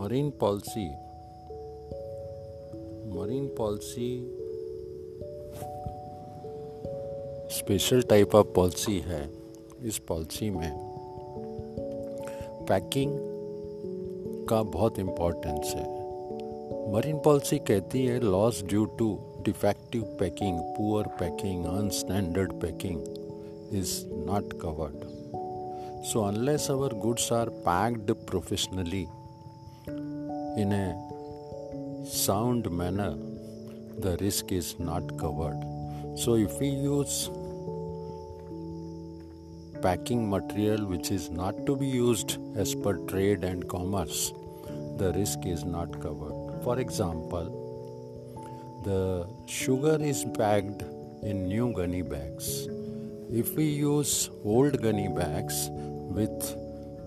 marine policy marine policy special type of policy है इस policy में। पैकिंग का बहुत इम्पोर्टेंस है। मरीन पॉलिसी कहती है loss due to defective packing poor packing unstandard packing is not covered so unless our goods are packed professionally in a sound manner, the risk is not covered. So, if we use packing material which is not to be used as per trade and commerce, the risk is not covered. For example, the sugar is packed in new gunny bags. If we use old gunny bags with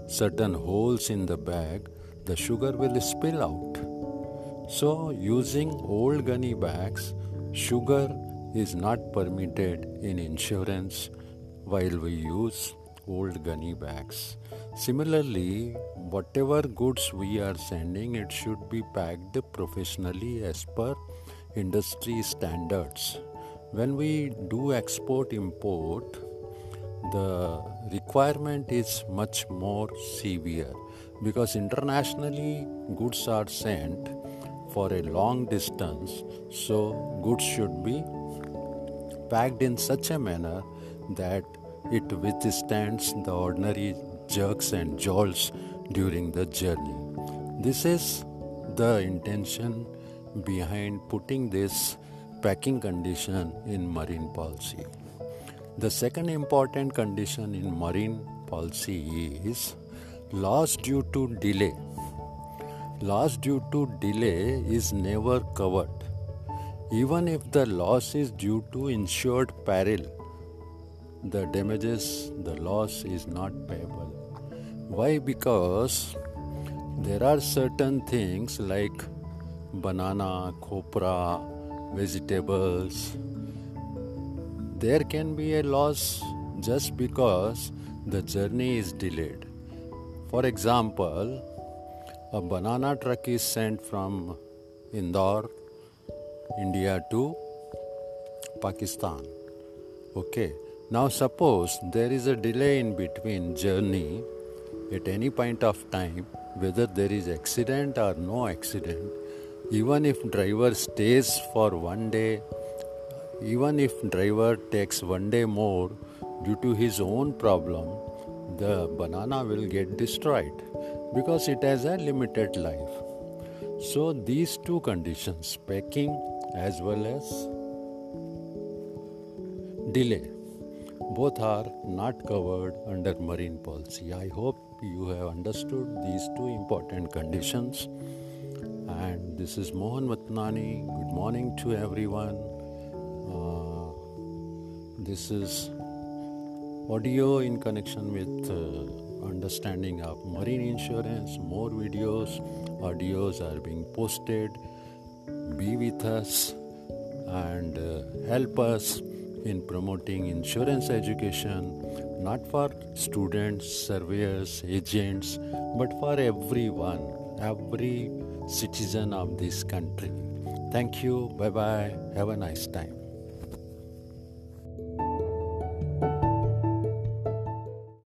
certain holes in the bag, the sugar will spill out. So, using old gunny bags, sugar is not permitted in insurance while we use old gunny bags. Similarly, whatever goods we are sending, it should be packed professionally as per industry standards. When we do export import, the requirement is much more severe because internationally goods are sent for a long distance so goods should be packed in such a manner that it withstands the ordinary jerks and jolts during the journey. This is the intention behind putting this packing condition in marine policy the second important condition in marine policy is loss due to delay. Loss due to delay is never covered. Even if the loss is due to insured peril, the damages, the loss is not payable. Why? Because there are certain things like banana, copra, vegetables, there can be a loss just because the journey is delayed. For example, a banana truck is sent from Indore, India to Pakistan. Okay, now suppose there is a delay in between journey at any point of time, whether there is accident or no accident, even if driver stays for one day even if driver takes one day more due to his own problem the banana will get destroyed because it has a limited life. So these two conditions packing as well as delay both are not covered under marine policy. I hope you have understood these two important conditions. And this is mohan Vatnani. good morning to everyone this is audio in connection with uh, understanding of marine insurance. More videos, audios are being posted. Be with us and uh, help us in promoting insurance education, not for students, surveyors, agents, but for everyone, every citizen of this country. Thank you. Bye bye. Have a nice time.